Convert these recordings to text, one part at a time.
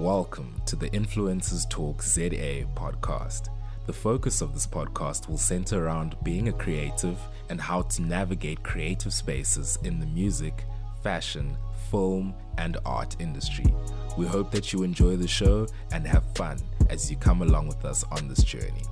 Welcome to the Influencers Talk ZA podcast. The focus of this podcast will center around being a creative and how to navigate creative spaces in the music, fashion, film, and art industry. We hope that you enjoy the show and have fun as you come along with us on this journey.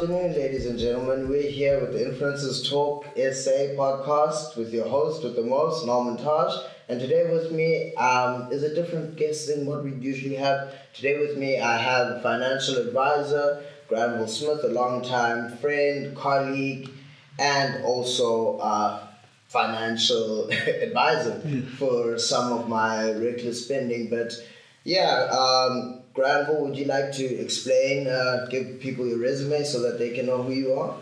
Afternoon, ladies and gentlemen. We're here with the Influencers Talk SA podcast with your host, with the most, Norman Taj. And today with me um, is a different guest than what we usually have. Today with me, I have a financial advisor, Granville Smith, a longtime friend, colleague, and also a financial advisor for some of my reckless spending. But yeah, um, Granville, would you like to explain, uh, give people your resume so that they can know who you are?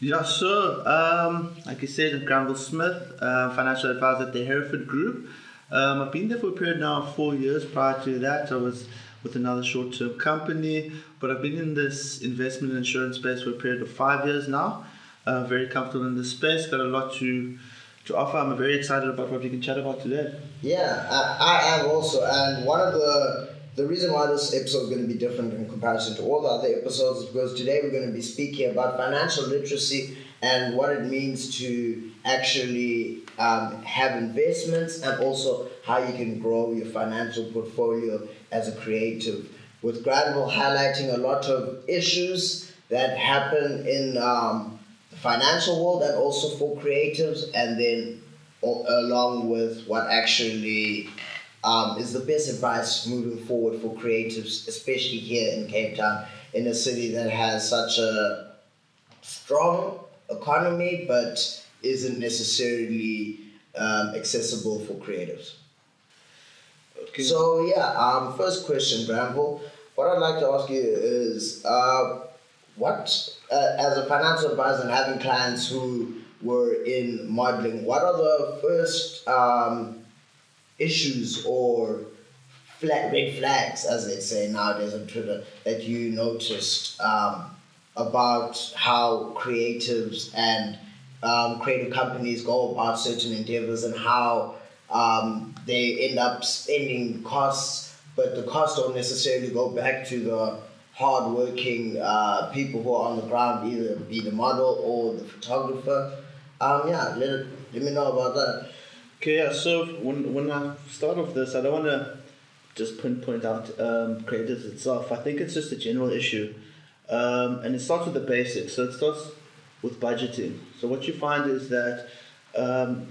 Yeah, sure. Um, like you said, I'm Granville Smith, uh, financial advisor at the Hereford Group. Um, I've been there for a period now of four years. Prior to that, I was with another short-term company, but I've been in this investment and insurance space for a period of five years now. Uh, very comfortable in this space. Got a lot to to offer. I'm very excited about what we can chat about today. Yeah, I, I am also, and one of the the reason why this episode is going to be different in comparison to all the other episodes is because today we're going to be speaking about financial literacy and what it means to actually um, have investments and also how you can grow your financial portfolio as a creative. With Granville highlighting a lot of issues that happen in um, the financial world and also for creatives, and then along with what actually um, is the best advice moving forward for creatives, especially here in Cape Town, in a city that has such a strong economy but isn't necessarily um, accessible for creatives. Okay. So yeah, um, first question, Granville. What I'd like to ask you is, uh, what uh, as a financial advisor and having clients who were in modeling, what are the first um, issues or flag, red flags, as they say nowadays on Twitter, that you noticed um, about how creatives and um, creative companies go about certain endeavors and how um, they end up spending costs, but the costs don't necessarily go back to the hardworking uh, people who are on the ground, either be the model or the photographer. Um, yeah, let, let me know about that. Okay, yeah. So when when I start off this, I don't want to just point point out um, creators itself. I think it's just a general issue, um, and it starts with the basics. So it starts with budgeting. So what you find is that um,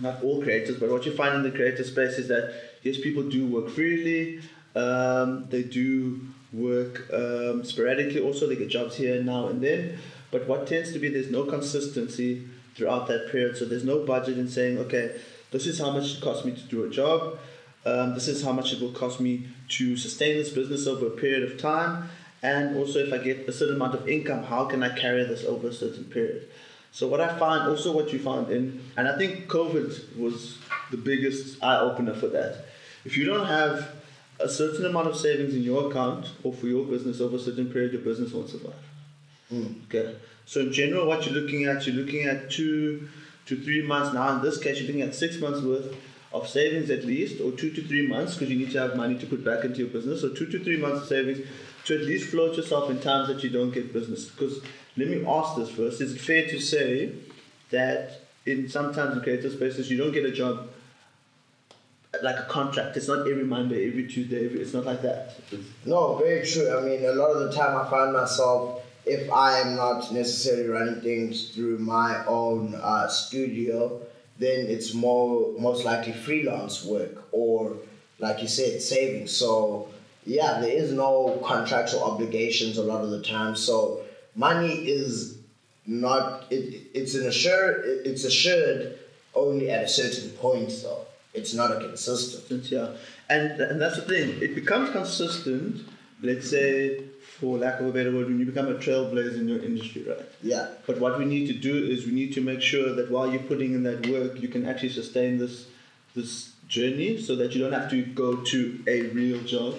not all creators, but what you find in the creator space is that yes, people do work freely. Um, they do work um, sporadically. Also, they get jobs here and now and then. But what tends to be there's no consistency throughout that period. So there's no budget in saying, okay, this is how much it costs me to do a job. Um, this is how much it will cost me to sustain this business over a period of time. And also, if I get a certain amount of income, how can I carry this over a certain period? So what I find, also what you found in, and I think COVID was the biggest eye opener for that. If you don't have a certain amount of savings in your account or for your business over a certain period, your business won't survive. Okay. So in general, what you're looking at, you're looking at two to three months. Now in this case, you're looking at six months worth of savings at least, or two to three months, because you need to have money to put back into your business. So two to three months of savings to at least float yourself in times that you don't get business. Because let me ask this first: Is it fair to say that in sometimes in creative spaces you don't get a job like a contract? It's not every Monday, every Tuesday. Every, it's not like that. It's, No, very true. I mean, a lot of the time I find myself, if I am not necessarily running things through my own uh, studio, then it's more most likely freelance work or, like you said, savings. So yeah, there is no contractual obligations a lot of the time. So money is not it, it's an assured it's assured only at a certain point though. It's not a consistent. yeah. And and that's the thing. It becomes consistent. Let's say, for lack of a better word, when you become a trailblazer in your industry, right? Yeah. But what we need to do is we need to make sure that while you're putting in that work, you can actually sustain this this journey, so that you don't have to go to a real job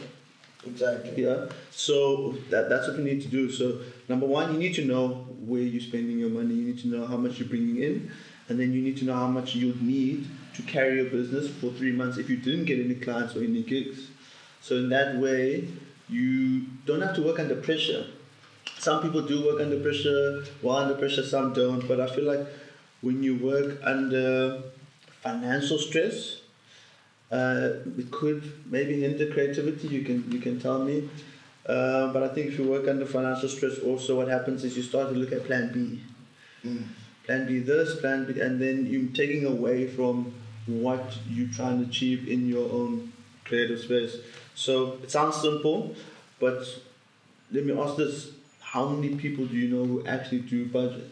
Exactly. Yeah. So that, that's what we need to do. So number one, you need to know where you're spending your money. You need to know how much you're bringing in, and then you need to know how much you'll need to carry your business for three months if you didn't get any clients or any gigs. So in that way, you don't have to work under pressure. Some people do work under pressure, while under pressure, some don't. But I feel like when you work under financial stress, uh, it could maybe hinder creativity. You can you can tell me, uh, but I think if you work under financial stress, also what happens is you start to look at Plan B. Mm. Plan B this, Plan B, and then you're taking away from what you're trying to achieve in your own creative space. So it sounds simple, but let me ask this: How many people do you know who actually do budget?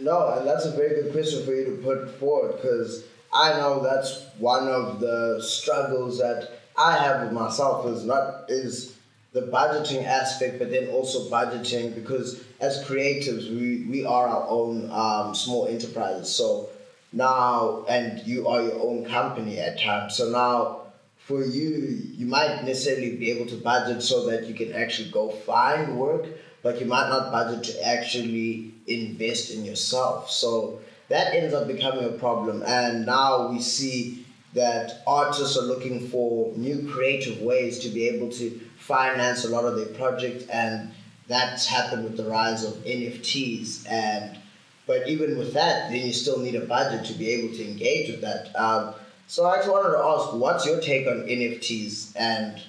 No, and that's a very good question for you to put forward because I know that's one of the struggles that I have with myself is not is the budgeting aspect, but then also budgeting because as creatives we, we are our own um, small enterprises. So now and you are your own company at times. So now for you, you might necessarily be able to budget so that you can actually go find work, but you might not budget to actually invest in yourself. So that ends up becoming a problem. And now we see that artists are looking for new creative ways to be able to finance a lot of their projects and that's happened with the rise of NFTs and but even with that then you still need a budget to be able to engage with that um, so I just wanted to ask what's your take on NFTs and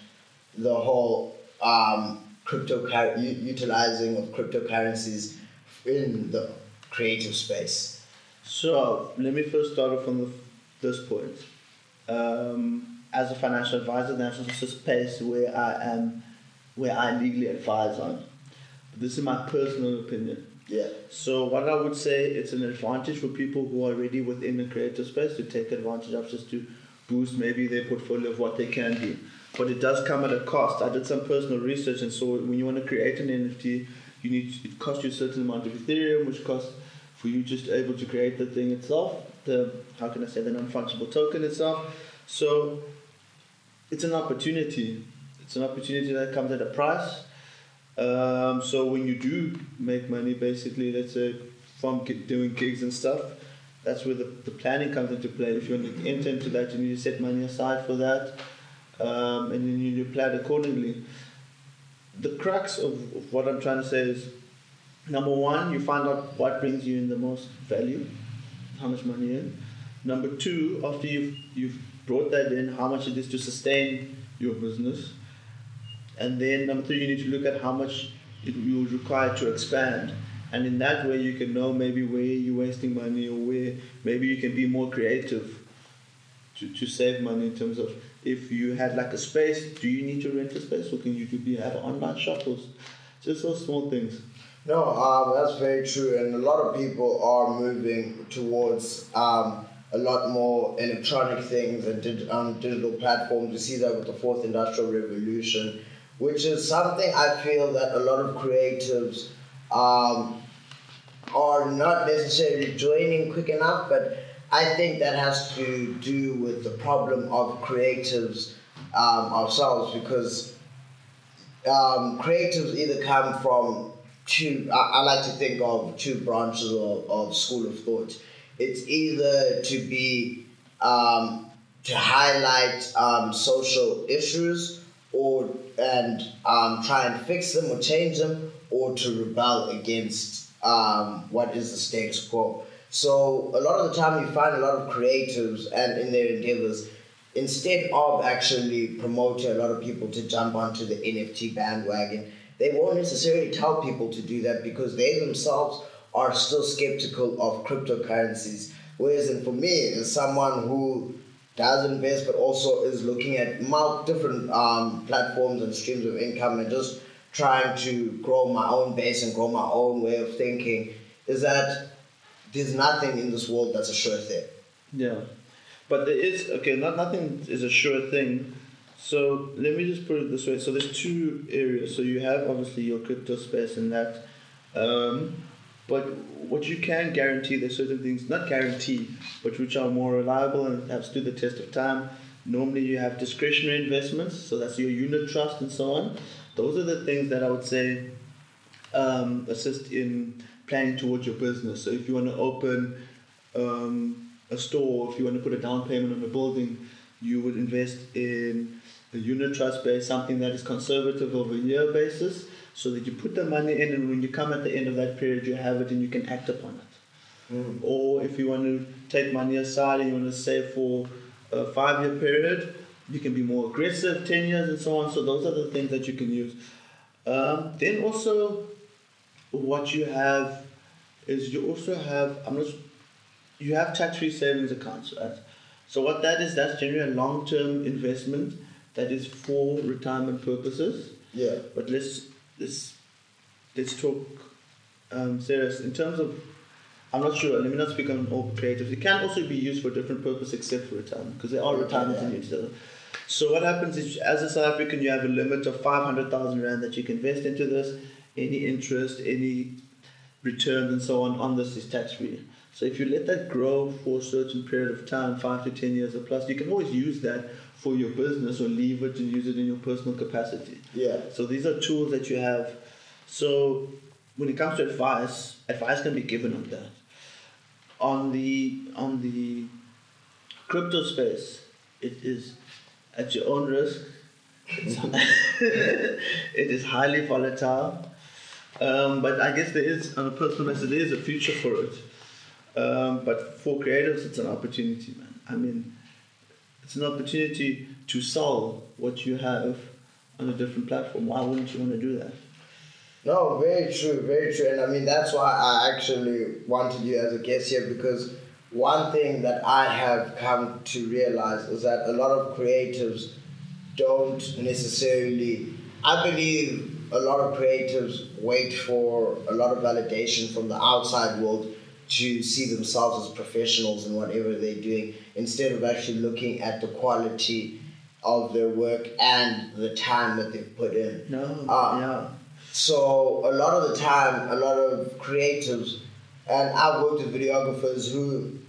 the whole um, crypto utilizing of cryptocurrencies in the creative space so let me first start off from the, this point. Um, as a financial advisor, that's a space where I am, where I legally advise on. But this is my personal opinion. Yeah. So what I would say, it's an advantage for people who are already within the creative space to take advantage of just to boost maybe their portfolio of what they can do. But it does come at a cost. I did some personal research and so when you want to create an NFT, you need it costs you a certain amount of Ethereum, which costs for you just able to create the thing itself, the how can I say the non-fungible token itself. So it's an opportunity. It's an opportunity that comes at a price. Um, so when you do make money, basically, let's say from doing gigs and stuff, that's where the, the planning comes into play. If you want to enter into that, you need to set money aside for that, um, and then you need to plan accordingly. The crux of, of what I'm trying to say is Number one, you find out what brings you in the most value, how much money in. Number two, after you've, you've brought that in, how much it is to sustain your business. And then number three, you need to look at how much it you require to expand. And in that way, you can know maybe where you're wasting money or where maybe you can be more creative to, to save money in terms of if you had like a space, do you need to rent a space or can you be have online or just those small things. No, um, that's very true, and a lot of people are moving towards um, a lot more electronic things and dig- um, digital platforms. You see that with the fourth industrial revolution, which is something I feel that a lot of creatives um, are not necessarily joining quick enough, but I think that has to do with the problem of creatives um, ourselves because um, creatives either come from two I, I, like to think of two branches of, of school of thought. It's either to be um, to highlight um, social issues or and um, try and fix them or change them or to rebel against um, what is the status quo so a lot of the time you find a lot of creatives and in their endeavors instead of actually promoting a lot of people to jump onto the nft bandwagon they won't necessarily tell people to do that because they themselves are still skeptical of cryptocurrencies. Whereas, for me, as someone who does invest but also is looking at different um, platforms and streams of income and just trying to grow my own base and grow my own way of thinking, is that there's nothing in this world that's a sure thing. Yeah. But there is, okay, not nothing is a sure thing so let me just put it this way. So there's two areas. So you have obviously your crypto space and that. Um, but what you can guarantee, there's certain things, not guarantee, but which are more reliable and have stood the test of time. Normally, you have discretionary investments, so that's your unit trust and so on. Those are the things that I would say um, assist in planning towards your business. So, if you want to open um, a store, if you want to put a down payment on a building, you would invest in a unit trust base, something that is conservative over a year basis, so that you put the money in, and when you come at the end of that period, you have it and you can act upon it. Mm. Or if you want to take money aside and you want to save for a five year period, you can be more aggressive, 10 years and so on. So, those are the things that you can use. Um, then also, what you have is you also have, I'm not, you have tax free savings accounts, right? So, what that is, that's generally a long term investment that is for retirement purposes. Yeah. But let's let's let's talk um, serious in terms of. I'm not sure. Let me not speak on all creatives. It can also be used for different purpose except for retirement because there are retirement Yeah. in each other. So what happens is, as a South African, you have a limit of five hundred thousand rand that you can invest into this. Any interest, any returns, and so on on this is tax free. So if you let that grow for a certain period of time, five to ten years or plus, you can always use that for your business or leave it and use it in your personal capacity. Yeah. So these are tools that you have. So when it comes to advice, advice can be given on that. On the on the crypto space, it is at your own risk. It is highly volatile. Um, but I guess there is, on a personal basis, there is a future for it. Um, but for creatives, it's an opportunity, man. I mean, it's an opportunity to sell what you have on a different platform. Why wouldn't you want to do that? No, very true, very true. And I mean, that's why I actually wanted you as a guest here because one thing that I have come to realize is that a lot of creatives don't necessarily, I believe a lot of creatives wait for a lot of validation from the outside world to see themselves as professionals in whatever they're doing instead of actually looking at the quality of their work and the time that they've put in. No, Ah. yeah. So a lot of the time, a lot of creatives, and I've worked with videographers who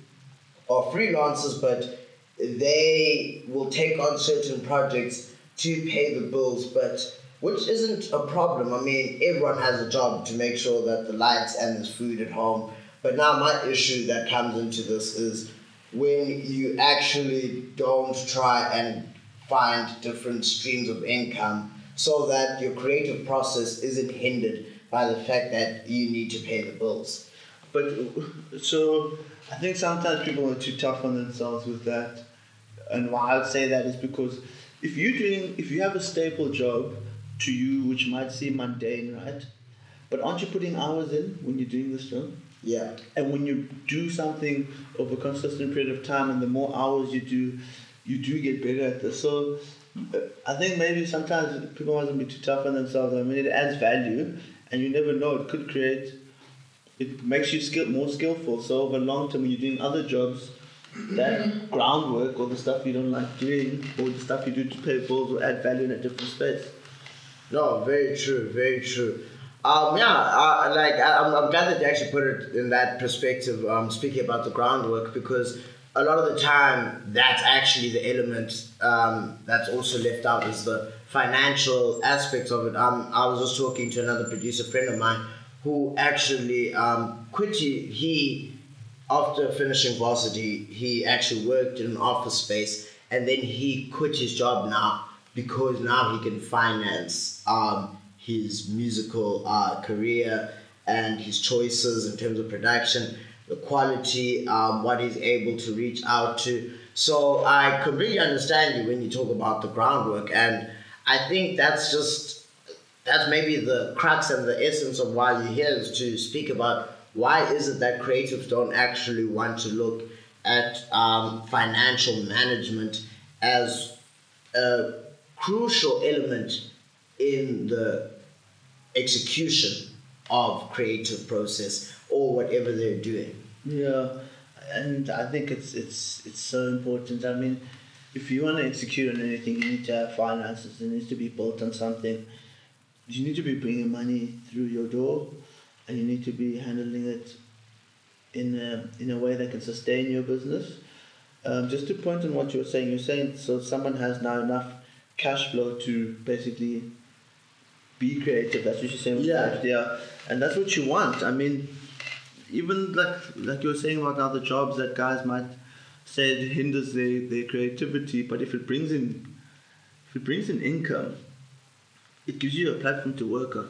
are freelancers, but they will take on certain projects to pay the bills, but which isn't a problem. I mean, everyone has a job to make sure that the lights and there's food at home. But now my issue that comes into this is when you actually don't try and find different streams of income so that your creative process isn't hindered by the fact that you need to pay the bills. But so I think sometimes people are too tough on themselves with that, and why I'd say that is because if you're doing, if you have a staple job to you, which might seem mundane, right? But aren't you putting hours in when you're doing this job? Yeah. And when you do something over a consistent period of time, and the more hours you do, you do get better at this. So uh, I think maybe sometimes people mustn't be too tough on themselves. I mean, it adds value, and you never know. It could create. It makes you skill more skillful. So over long term, when you're doing other jobs, that groundwork or the stuff you don't like doing, or the stuff you do to pay bills, will add value in a different space. No, very true, very true. Um, yeah, uh, like I, I'm, I'm glad that you actually put it in that perspective. Um, speaking about the groundwork, because a lot of the time that's actually the element um, that's also left out is the financial aspects of it. Um, I was just talking to another producer friend of mine who actually um, quit. He, he after finishing varsity, he actually worked in an office space, and then he quit his job now because now he can finance um, his musical uh, career and his choices in terms of production, the quality, um, what he's able to reach out to. So I completely understand you when you talk about the groundwork, and I think that's just that's maybe the crux and the essence of why you're here is to speak about why is it that creatives don't actually want to look at um, financial management as a crucial element in the execution of creative process or whatever they're doing. Yeah, and I think it's it's it's so important. I mean, if you want to execute on anything, you need to have finances. It needs to be built on something. You need to be bringing money through your door, and you need to be handling it in a in a way that can sustain your business. Um, just to point on what you were saying, you're saying so someone has now enough cash flow to basically be creative. That's what you're saying. Yeah. yeah, and that's what you want. I mean, even like like you were saying about other jobs that guys might say it hinders their, their creativity, but if it brings in if it brings in income, it gives you a platform to work on.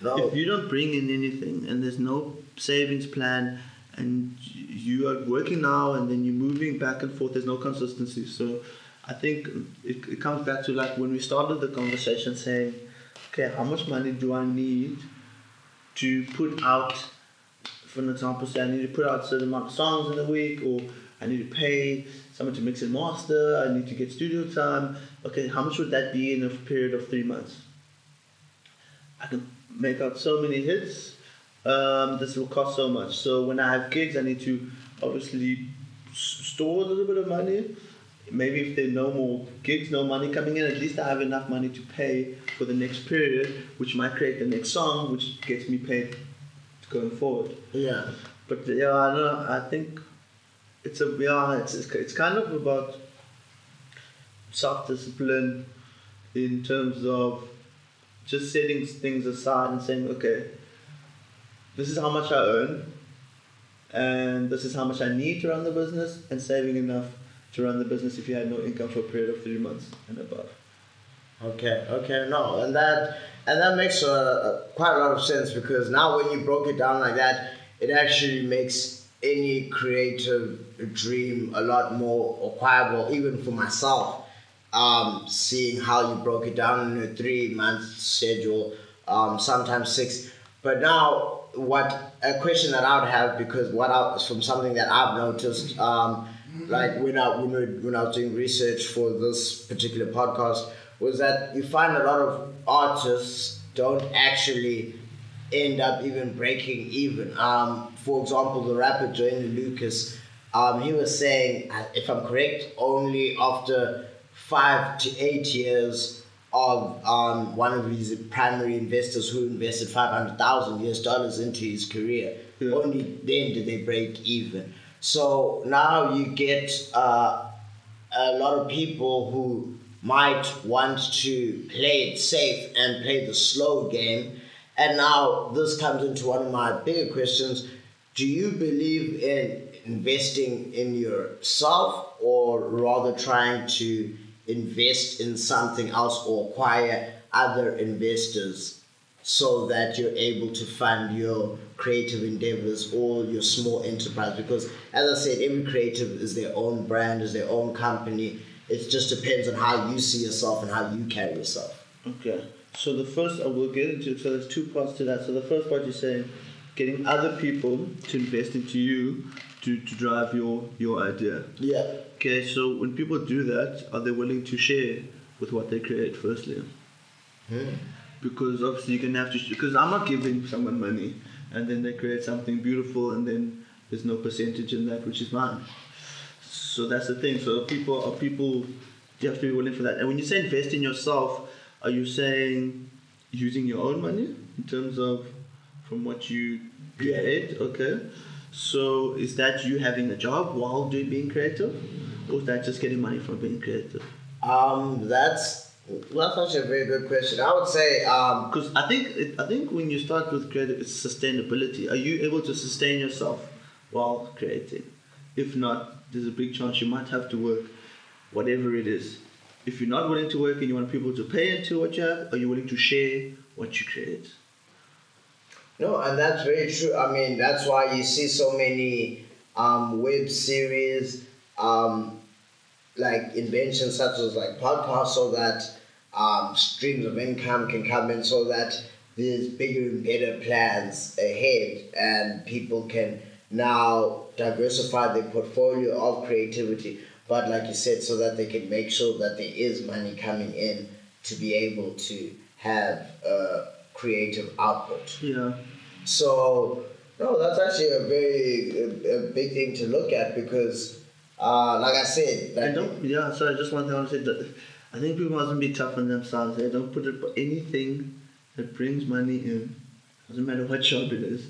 No. If you don't bring in anything and there's no savings plan and you are working now and then you're moving back and forth, there's no consistency. So I think it, it comes back to like when we started the conversation saying, okay, how much money do I need to put out, for an example, say I need to put out a certain amount of songs in a week or I need to pay someone to mix and master, I need to get studio time. Okay, how much would that be in a period of three months? I can make out so many hits. Um, this will cost so much. So when I have gigs, I need to obviously store a little bit of money. Maybe if there are no more gigs, no money coming in, at least I have enough money to pay for the next period, which might create the next song, which gets me paid going forward. Yeah. But yeah, I don't know. I think it's a yeah, it's it's, it's kind of about self discipline in terms of just setting things aside and saying, okay, this is how much I earn, and this is how much I need to run the business, and saving enough to run the business if you had no income for a period of three months and above. Okay, okay, no, and that and that makes a, a, quite a lot of sense because now when you broke it down like that, it actually makes any creative dream a lot more acquirable, even for myself. Um, seeing how you broke it down in a three month schedule, um, sometimes six. But now, what a question that I would have because what I, from something that I've noticed, um, like when I when, we, when I was doing research for this particular podcast, was that you find a lot of artists don't actually end up even breaking even. Um, for example, the rapper Joyner Lucas, um, he was saying, if I'm correct, only after five to eight years of um, one of his primary investors who invested 500,000 US dollars into his career, Yeah. only then did they break even. So now you get uh, a lot of people who might want to play it safe and play the slow game. And now this comes into one of my bigger questions. Do you believe in investing in yourself or rather trying to invest in something else or acquire other investors so that you're able to fund your creative endeavors or your small enterprise because as i said every creative is their own brand is their own company it just depends on how you see yourself and how you carry yourself Okay. So the first, uh, we'll get into, so there's two parts to that. So the first part you're saying, getting other people to invest into you to, to drive your, your idea. yeah Okay, so when people do that, are they willing to share with what they create firstly? Because obviously you're gonna have to, because I'm not giving someone money and then they create something beautiful and then there's no percentage in that, which is mine. So that's the thing. So people are people, you have to be willing for that. And when you say invest in yourself, are you saying using your own money in terms of from what you create? Okay. So is that you having a job while doing being creative, or is that just getting money from being creative? um that's that's actually a very good question i would say um Because I think it, I think when you start with creative, it's sustainability. Are you able to sustain yourself while creating? If not, there's a big chance you might have to work, whatever it is. If you're not willing to work and you want people to pay into what you have, are you willing to share what you create? No, and that's very true. I mean, that's why you see so many um, web series, um, like inventions such as like podcasts, so that um, streams of income can come in, so that there's bigger and better plans ahead, and people can now diversify their portfolio of creativity. But like you said, so that they can make sure that there is money coming in to be able to have a creative output. Yeah. So no, that's actually a very a, a big thing to look at because, uh, like I said, I don't. Yeah. Just thing I want to say that I think people mustn't be tough on themselves. They don't put it anything that brings money in. Doesn't matter what job it is.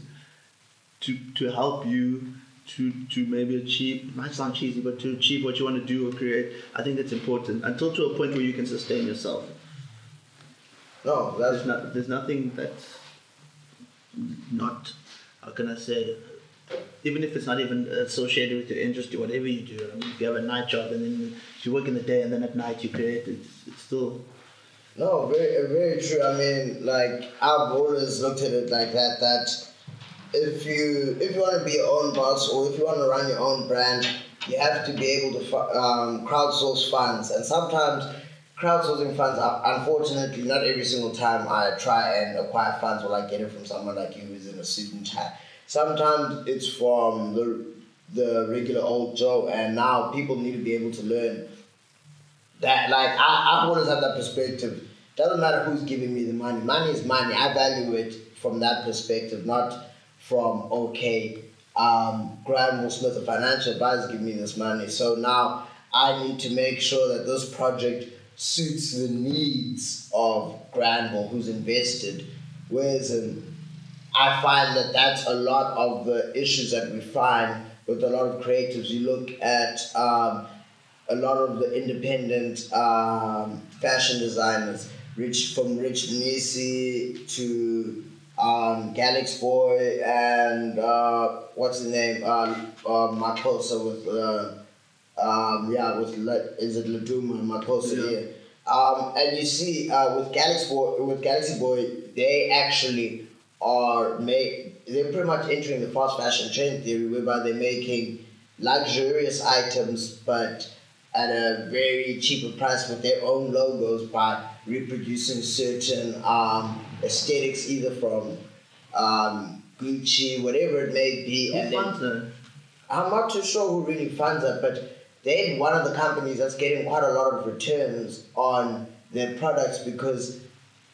To to help you to to maybe achieve might sound cheesy, but to achieve what you want to do or create, I think it's important until to a point where you can sustain yourself. No, There's not there's nothing that's not how can I say even if it's not even associated with your or whatever you do. I mean, if you have a night job and then you work in the day and then at night you create, it's, it's still No, very, very true. I mean, like I've always looked at it like that. That if you if you want to be your own boss or if you want to run your own brand, you have to be able to um, crowdsource funds. And sometimes crowdsourcing funds are unfortunately not every single time I try and acquire funds will I get it from someone like you who's in a suit and tie. Sometimes it's from the the regular old Joe, and now people need to be able to learn that like I, I've always had that perspective. Doesn't matter who's giving me the money. Money is money. I value it from that perspective, not from okay, um, Graham financial advisor, give me this money. So now I need to make sure that this project suits the needs of Granville, who's invested. Whereas um, I find that that's a lot of the issues that we find with a lot of creatives. You look at um, a lot of the independent um, fashion designers, Rich from Rich Mnisi to um, Galxboy and uh, what's the name? Uh, uh, MaXhosa with uh, um, yeah with Le- is it Laduma MaXhosa Yeah. yeah. Um, and you see uh, with Galxboy with Galxboy they actually are make they're pretty much entering the fast fashion trend theory whereby they're making luxurious items but at a very cheaper price with their own logos by reproducing certain um, aesthetics either from um, Gucci, whatever it may be. who and then- funds? I'm not too sure who really funds it, but they're one of the companies that's getting quite a lot of returns on their products because,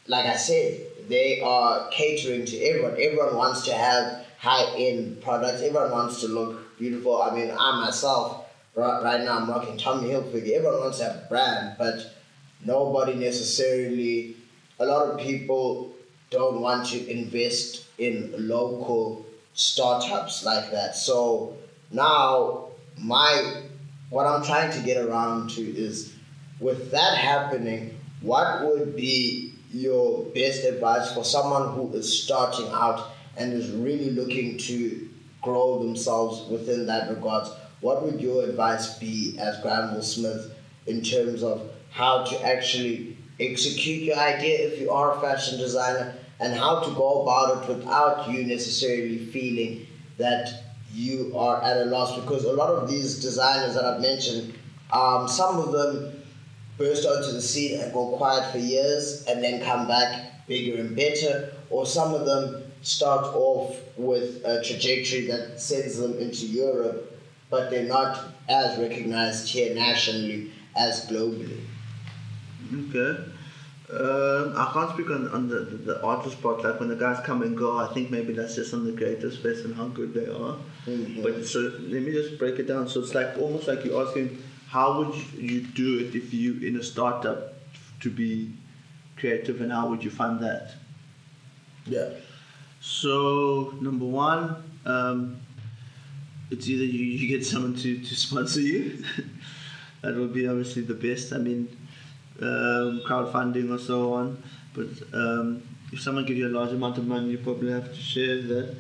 like I said, they are catering to everyone. Everyone wants to have high end products. Everyone wants to look beautiful. I mean, I myself, right, right now, I'm rocking Tommy Hilfiger. Everyone wants to have a brand, but nobody necessarily, a lot of people don't want to invest in local startups like that. So now my what I'm trying to get around to is with that happening, what would be your best advice for someone who is starting out and is really looking to grow themselves within that regards? What would your advice be as Granville Smith in terms of how to actually execute your idea if you are a fashion designer and how to go about it without you necessarily feeling that you are at a loss because a lot of these designers that I've mentioned, um, some of them burst onto the scene and go quiet for years and then come back bigger and better, or some of them start off with a trajectory that sends them into Europe, but they're not as recognized here nationally as globally. Okay. Um, I can't speak on, on the, the, the artist part, like when the guys come and go, I think maybe that's just on the creative space and how good they are. Mhm. But so let me just break it down. So it's like almost like you're asking, how would you, you do it if you in a startup to be creative and how would you fund that? Yeah. So number one, um, it's either you, you get someone to, to sponsor you. that would be obviously the best. I mean, um, crowdfunding or so on. But um, if someone gives you a large amount of money, you probably have to share that.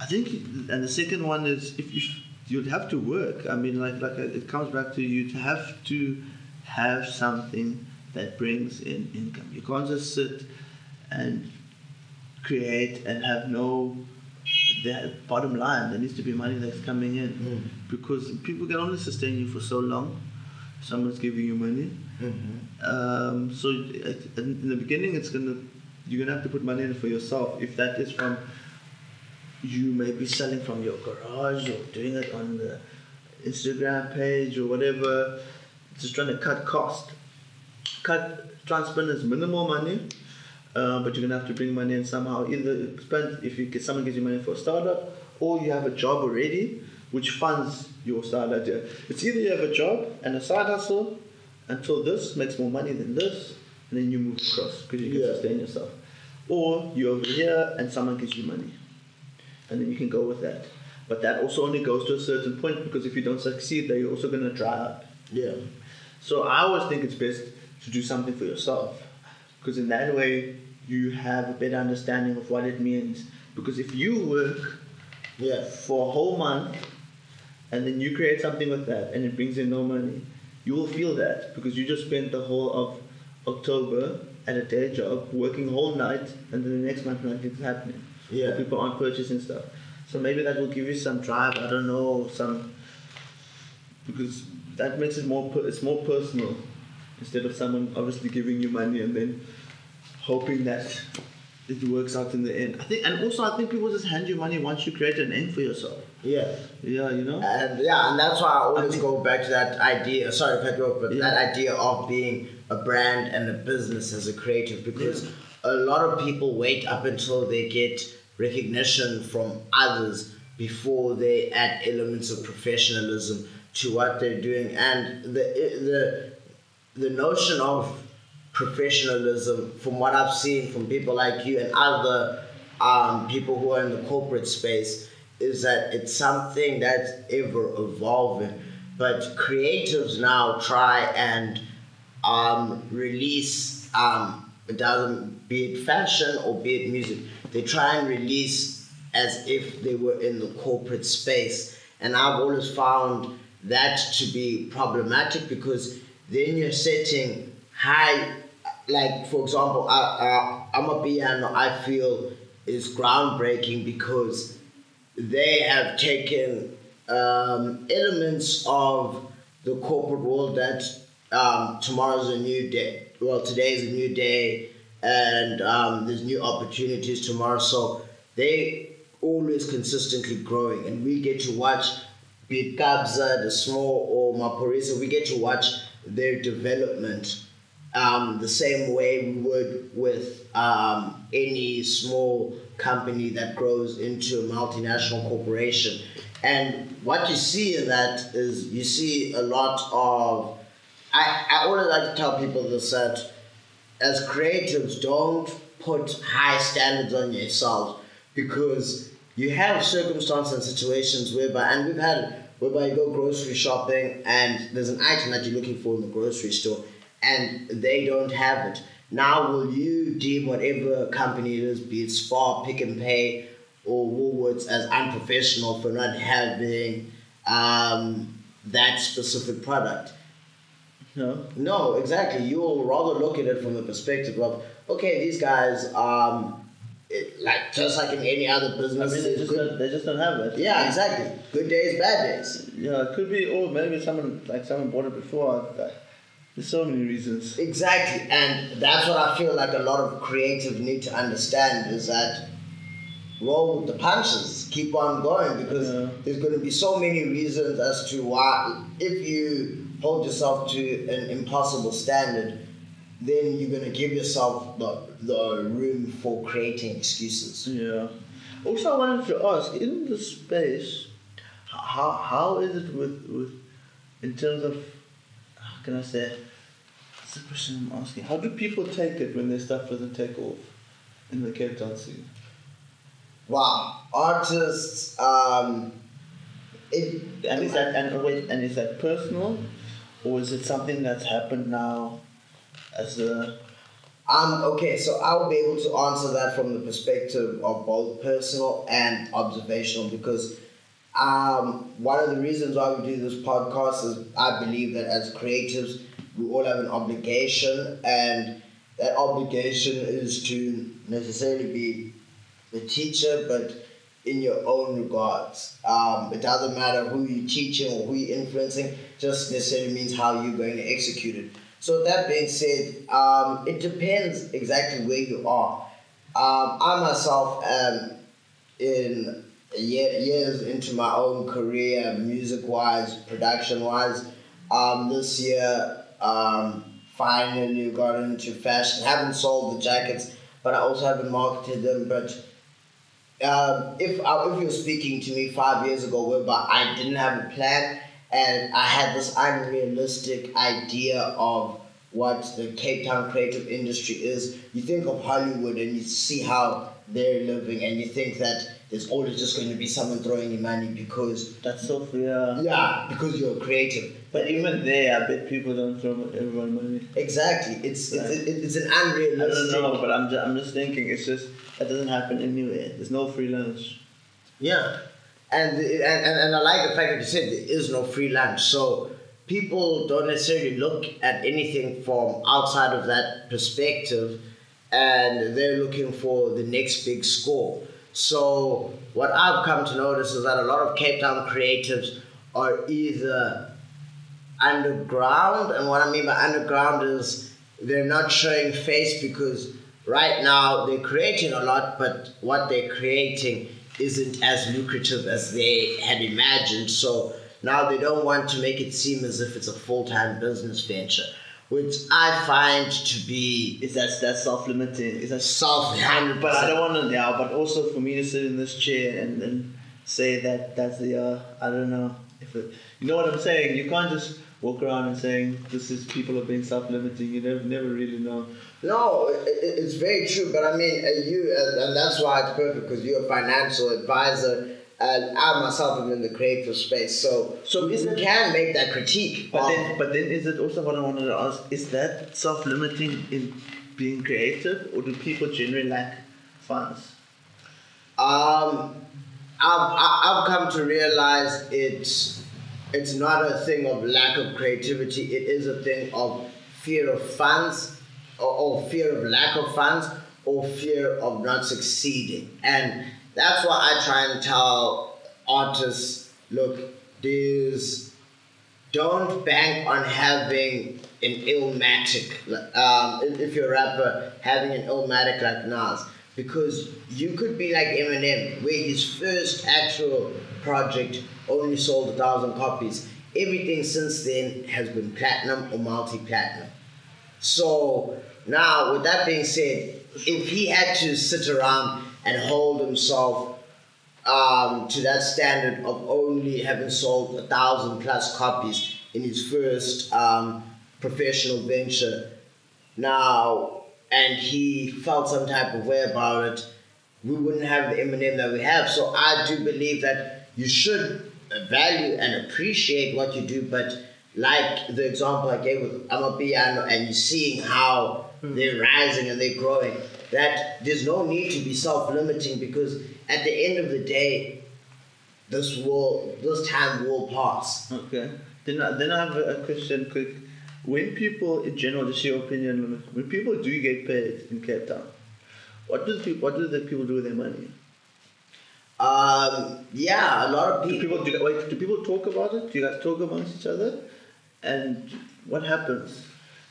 I think, and the second one is if you you'd have to work. I mean, like like it comes back to you to have to have something that brings in income. You can't just sit and create and have no the bottom line. There needs to be money that's coming in Mm. because people can only sustain you for so long. Someone's giving you money. Mm-hmm. Um, so in the beginning, it's gonna you're gonna have to put money in for yourself. If that is from you maybe selling from your garage or doing it on the Instagram page or whatever, just trying to cut cost. Cut spend as minimal money, uh, but you're gonna have to bring money in somehow. Either spend if you get someone gives you money for a startup, or you have a job already which funds your start idea. It's either you have a job and a side hustle until this makes more money than this, and then you move across because you can Yeah. sustain yourself. Or you're over here and someone gives you money, and then you can go with that. But that also only goes to a certain point because if you don't succeed, then you're also going to dry up. Yeah. So I always think it's best to do something for yourself because in that way you have a better understanding of what it means. Because if you work Yeah. for a whole month and then you create something with that and it brings in no money, you will feel that because you just spent the whole of October at a day job working whole night and then the next month nothing's happening. Yeah. People aren't purchasing stuff. So maybe that will give you some drive, I don't know, some because that makes it more per, it's more personal instead of someone obviously giving you money and then hoping that it works out in the end. I think and also I think people just hand you money once you create an end for yourself. Yeah. Yeah, you know? And yeah, and that's why I always think- go back to that idea. Sorry if I go, but Yeah. that idea of being a brand and a business as a creative, because a lot of people wait up until they get recognition from others before they add elements of professionalism to what they're doing, and the the the notion of professionalism, from what I've seen from people like you and other um, people who are in the corporate space, is that it's something that's ever evolving. But creatives now try and um, release, um, it doesn't be it fashion or be it music, they try and release as if they were in the corporate space. And I've always found that to be problematic because then you're setting high, like for example, I, uh, Amapiano, I feel is groundbreaking because they have taken um, elements of the corporate world that um, tomorrow's a new day. Well, today is a new day, and um, there's new opportunities tomorrow. So they always consistently growing, and we get to watch be it the small or Maphorisa, we get to watch their development um, the same way we would with um, any small company that grows into a multinational corporation. And what you see in that is you see a lot of. I, I always like to tell people this that as creatives, don't put high standards on yourself because you have circumstances and situations whereby, and we've had whereby you go grocery shopping and there's an item that you're looking for in the grocery store and they don't have it. Now, will you deem whatever company it is, be it Spar, Pick n Pay, or Woolworths, as unprofessional for not having um, that specific product? No. No, exactly. You'll rather look at it from the perspective of, okay, these guys, um, it, like just like in any other I business, mean, they just, good- don't, they just don't have it. yeah, exactly. Good days, bad days. Yeah, it could be, or maybe someone, like someone bought it before. Like, there's so many reasons. Exactly, and that's what I feel like a lot of creative need to understand is that roll with the punches, keep on going because Yeah. there's going to be so many reasons as to why if you hold yourself to an impossible standard, then you're going to give yourself the, the room for creating excuses. Yeah. Also, I wanted to ask in the space, how how is it with with in terms of can I say? That's the question I'm asking. How do people take it when their stuff doesn't take off in the Cape Town scene? Wow, artists, um, it, And is that and wait and is that personal, or is it something that's happened now, as a Um, okay, so I'll be able to answer that from the perspective of both personal and observational because um, one of the reasons why we do this podcast is I believe that as creatives, we all have an obligation, and that obligation is to necessarily be the teacher, but in your own regards. Um, it doesn't matter who you're teaching or who you're influencing, just necessarily means how you're going to execute it. So that being said, um, it depends exactly where you are. Um, I myself am in years into my own career, music-wise, production-wise. Um, this year, um, finally got into fashion. Haven't sold the jackets, but I also haven't marketed them. But um, if uh, if you're speaking to me five years ago, whereby I didn't have a plan and I had this unrealistic idea of what the Cape Town creative industry is, you think of Hollywood and you see how they're living, and you think that there's always just going to be someone throwing you money because That's so yeah. yeah, because you're creative. But even there, I bet people don't throw everyone money. Exactly, it's Right. it's, it's an unrealistic. I don't know, but I'm just, I'm just thinking it's just that doesn't happen anywhere. There's no free lunch. Yeah, and, and and and I like the fact that you said there is no free lunch. So people don't necessarily look at anything from outside of that perspective, and they're looking for the next big score. So what I've come to notice is that a lot of Cape Town creatives are either underground, and what I mean by underground is they're not showing face because right now they're creating a lot, but what they're creating isn't as lucrative as they had imagined. So now they don't want to make it seem as if it's a full time business venture, which I find to be Is that that's self limiting? Is that self hundred But I don't want to yeah. But also for me to sit in this chair and and say that that's the uh, I don't know if it, you know what I'm saying. You can't just walk around and saying this is people are being self limiting. You never never really know. No, it, it- it's very true. But I mean, uh, you, uh, and that's why it's perfect because you're a financial advisor, and I myself am in the creative space. So, So you is it- can make that critique. But of- then but then is it also what I wanted to ask? Is that self limiting in being creative, or do people generally lack funds? Um, I've, I've come to realize it's it's not a thing of lack of creativity. It is a thing of fear of funds, or, or fear of lack of funds, or fear of not succeeding. And that's why I try and tell artists, look, there's don't bank on having an illmatic. Um, if you're a rapper, having an illmatic like Nas, because you could be like Eminem, where his first actual project only sold a thousand copies. Everything since then has been platinum or multi-platinum. So now, with that being said, if he had to sit around and hold himself um, to that standard of only having sold a thousand plus copies in his first um, professional venture, now, and he felt some type of way about it, we wouldn't have the Eminem that we have. So I do believe that you should value and appreciate what you do, but like the example I gave with Amapiano and you seeing how they're rising and they're growing, that there's no need to be self-limiting because at the end of the day, this will this time will pass. Okay. Then I, then I have a, question quick. When people in general, just your opinion when people do get paid in Cape Town, what do the people what do the people do with their money? Um, yeah, a lot of Do people. people do, wait, do people talk about it? Do you guys talk amongst each other? And what happens?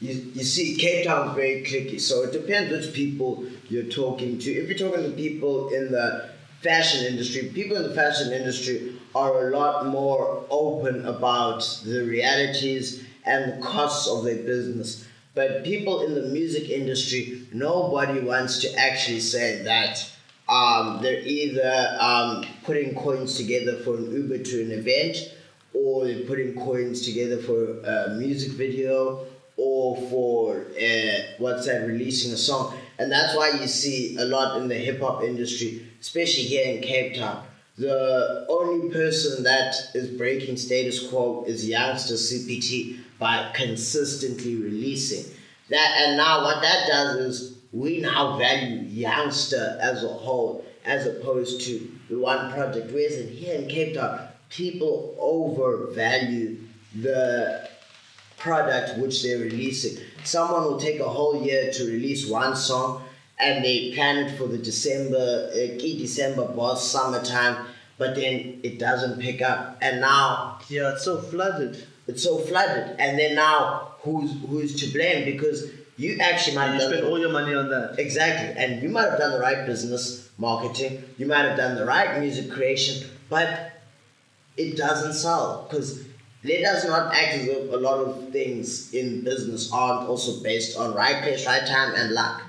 You, you see, Cape Town's very cliquey, so it depends which people you're talking to. If you're talking to people in the fashion industry, people in the fashion industry are a lot more open about the realities and the costs of their business. But people in the music industry, nobody wants to actually say that um, they're either um, putting coins together for an Uber to an event, or they're putting coins together for a music video, or for uh, what's that, releasing a song. And that's why you see a lot in the hip hop industry, especially here in Cape Town. The only person that is breaking status quo is YoungstaCPT by consistently releasing that. And now what that does is we now value Youngsta as a whole as opposed to the one project. Whereas in here in Cape Town, people overvalue the product which they're releasing. Someone will take a whole year to release one song and they plan it for the December, uh, key December boss summertime, but then it doesn't pick up. And now Yeah, it's so flooded. it's so flooded. And then now who's who's to blame? Because you actually might have done all your money on that. exactly, and you might have done the right business marketing, you might have done the right music creation, but it doesn't sell because let us not act as if a lot of things in business aren't also based on right place, right time, and luck.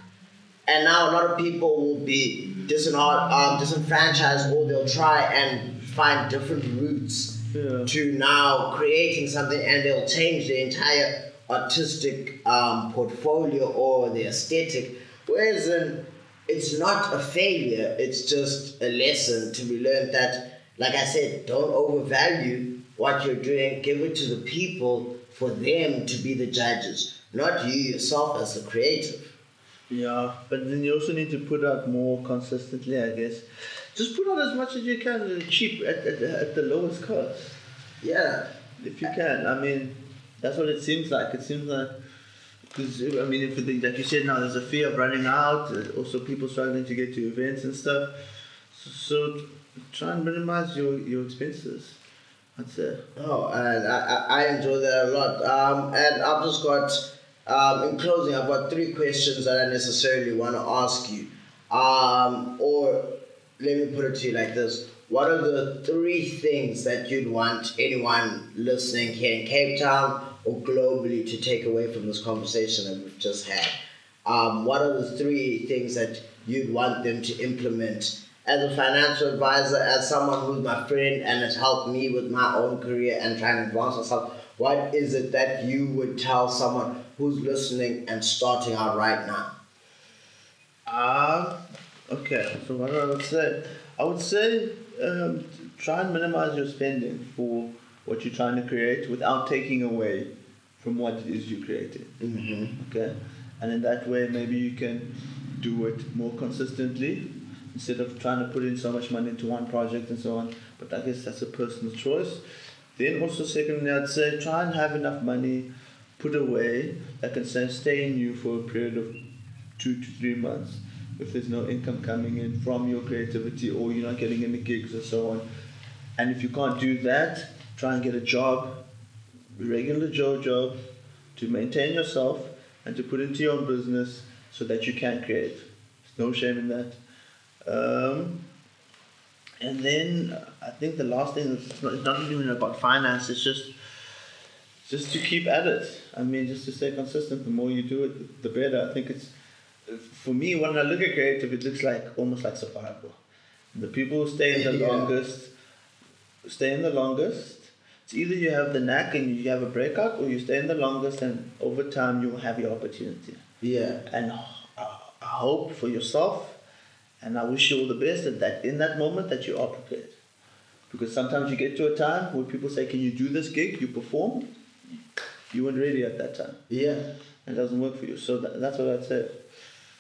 And now a lot of people will be disenfranchised, um, disenfranchised or they'll try and find different routes Yeah. to now creating something and they'll change their entire artistic um, portfolio or the aesthetic. Whereas in, it's not a failure, it's just a lesson to be learned that, like I said, don't overvalue what you're doing, give it to the people for them to be the judges, not you yourself as the creative. Yeah, but then you also need to put out more consistently, I guess. Just put out as much as you can, cheap at, at, at the lowest cost. Yeah. If you can, I mean, that's what it seems like. It seems like because I mean, if the, like you said now, there's a fear of running out. uh, Also, people struggling to get to events and stuff. So, so try and minimize your your expenses. I'd say. Oh, and I I enjoy that a lot. Um, and I've just got, um, in closing, I've got three questions that I necessarily want to ask you. Um, or let me put it to you like this. What are the three things that you'd want anyone listening here in Cape Town or globally to take away from this conversation that we've just had? Um, what are the three things that you'd want them to implement as a financial advisor, as someone who's my friend and has helped me with my own career and trying to advance myself? What is it that you would tell someone who's listening and starting out right now? Ah, okay. So what I would say, I would say um, try and minimize your spending for what you're trying to create without taking away from what it is you're creating. Mm-hmm. Okay, and in that way, maybe you can do it more consistently instead of trying to put in so much money into one project and so on. But I guess that's a personal choice. Then also, secondly, I'd say try and have enough money put away that can sustain you for a period of two to three months if there's no income coming in from your creativity or you're not getting any gigs or so on. And if you can't do that, try and get a job, a regular Joe job, to maintain yourself and to put into your own business so that you can create. There's no shame in that. Um, and then I think the last thing is not, it's not even about finance. It's just just to keep at it. I mean, just to stay consistent. The more you do it, the better. I think it's for me when I look at creative, it looks like almost like survival. The people who stay in the Yeah. longest stay in the longest. It's either you have the knack and you have a breakout, or you stay in the longest, and over time you will have your opportunity. Yeah. And I I hope for yourself, and I wish you all the best that, that in that moment that you are prepared. Because sometimes you get to a time where people say, "Can you do this gig?" You perform. You weren't ready at that time. Yeah. It doesn't work for you. So that, that's what I'd say.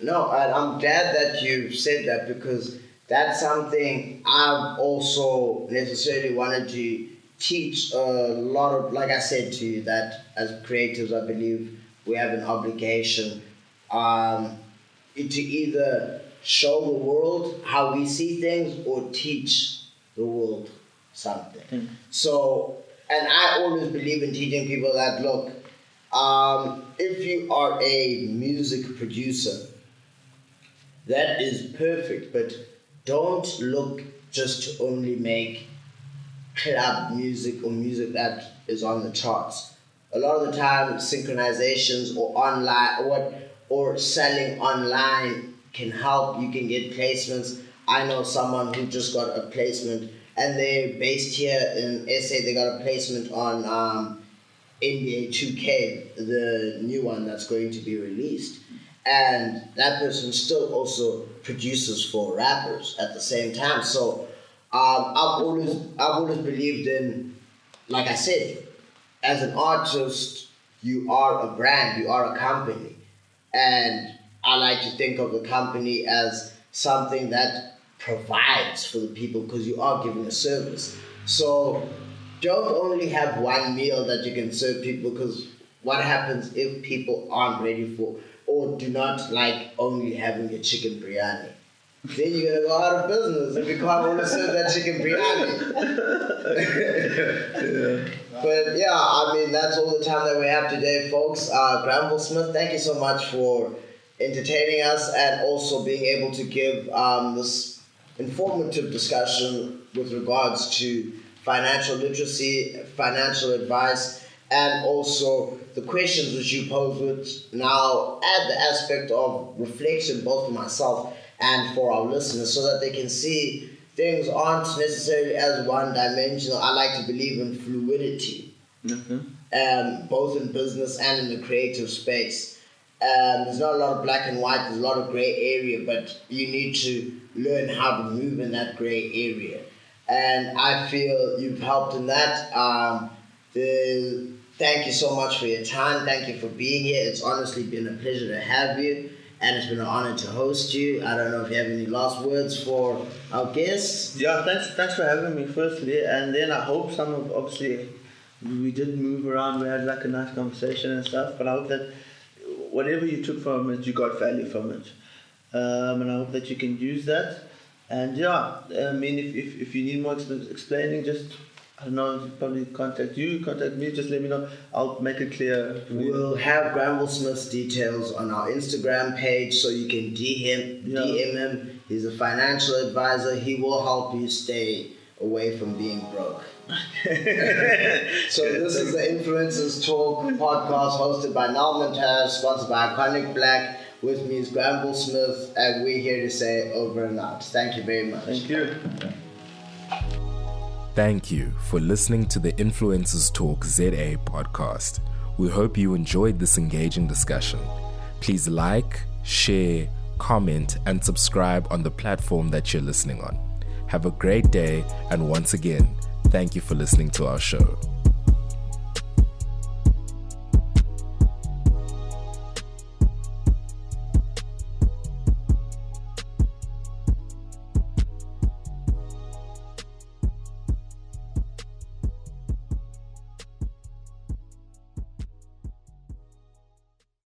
No, and I'm glad that you said that because that's something I've also necessarily wanted to teach a lot of, like I said to you, that as creatives, I believe we have an obligation um, to either show the world how we see things or teach the world something. Mm. So, and I always believe in teaching people that look, um, if you are a music producer, that is perfect, but don't look just to only make club music or music that is on the charts. A lot of the time, synchronizations or online or what or selling online can help. You can get placements. I know someone who just got a placement, and they're based here in SA. They got a placement on um, NBA 2K, the new one that's going to be released. And that person still also produces for rappers at the same time. So um, I've always I've always believed in, like I said, as an artist, you are a brand, you are a company, and I like to think of the company as something that provides for the people because you are giving a service. So don't only have one meal that you can serve people because what happens if people aren't ready for or do not like only having a chicken biryani? Then you're gonna go out of business if you can't only serve that chicken biryani. But yeah, I mean that's all the time that we have today, folks. Uh, Granville Smith, thank you so much for entertaining us and also being able to give um, this informative discussion with regards to financial literacy, financial advice, and also the questions which you pose, which now add the aspect of reflection both for myself and for our listeners so that they can see things aren't necessarily as one dimensional. I like to believe in fluidity. Mm-hmm. um, both in business and in the creative space. Um, there's not a lot of black and white, there's a lot of gray area, but you need to learn how to move in that gray area. And I feel you've helped in that. Um, the, thank you so much for your time. Thank you for being here. It's honestly been a pleasure to have you, and it's been an honor to host you. I don't know if you have any last words for our guests. Yeah, thanks, thanks for having me firstly, and then I hope some of obviously we did move around. We had like a nice conversation and stuff, but I hope that whatever you took from it, you got value from it, um, and I hope that you can use that. And yeah, I mean, if, if, if you need more explaining, just I don't know, probably contact you, contact me, just let me know. I'll make it clear. We'll have Granville Smith's details on our Instagram page so you can DM, yeah. DM him. He's a financial advisor. He will help you stay away from being broke. so this is the Influencers Talk podcast hosted by Nal Montage, sponsored by Iconic Black. With me is Granville Smith, and we're here to say over and out. Thank you very much. Thank you. Thank you for listening to the Influencers Talk ZA podcast. We hope you enjoyed this engaging discussion. Please like, share, comment, and subscribe on the platform that you're listening on. Have a great day, and once again, thank you for listening to our show.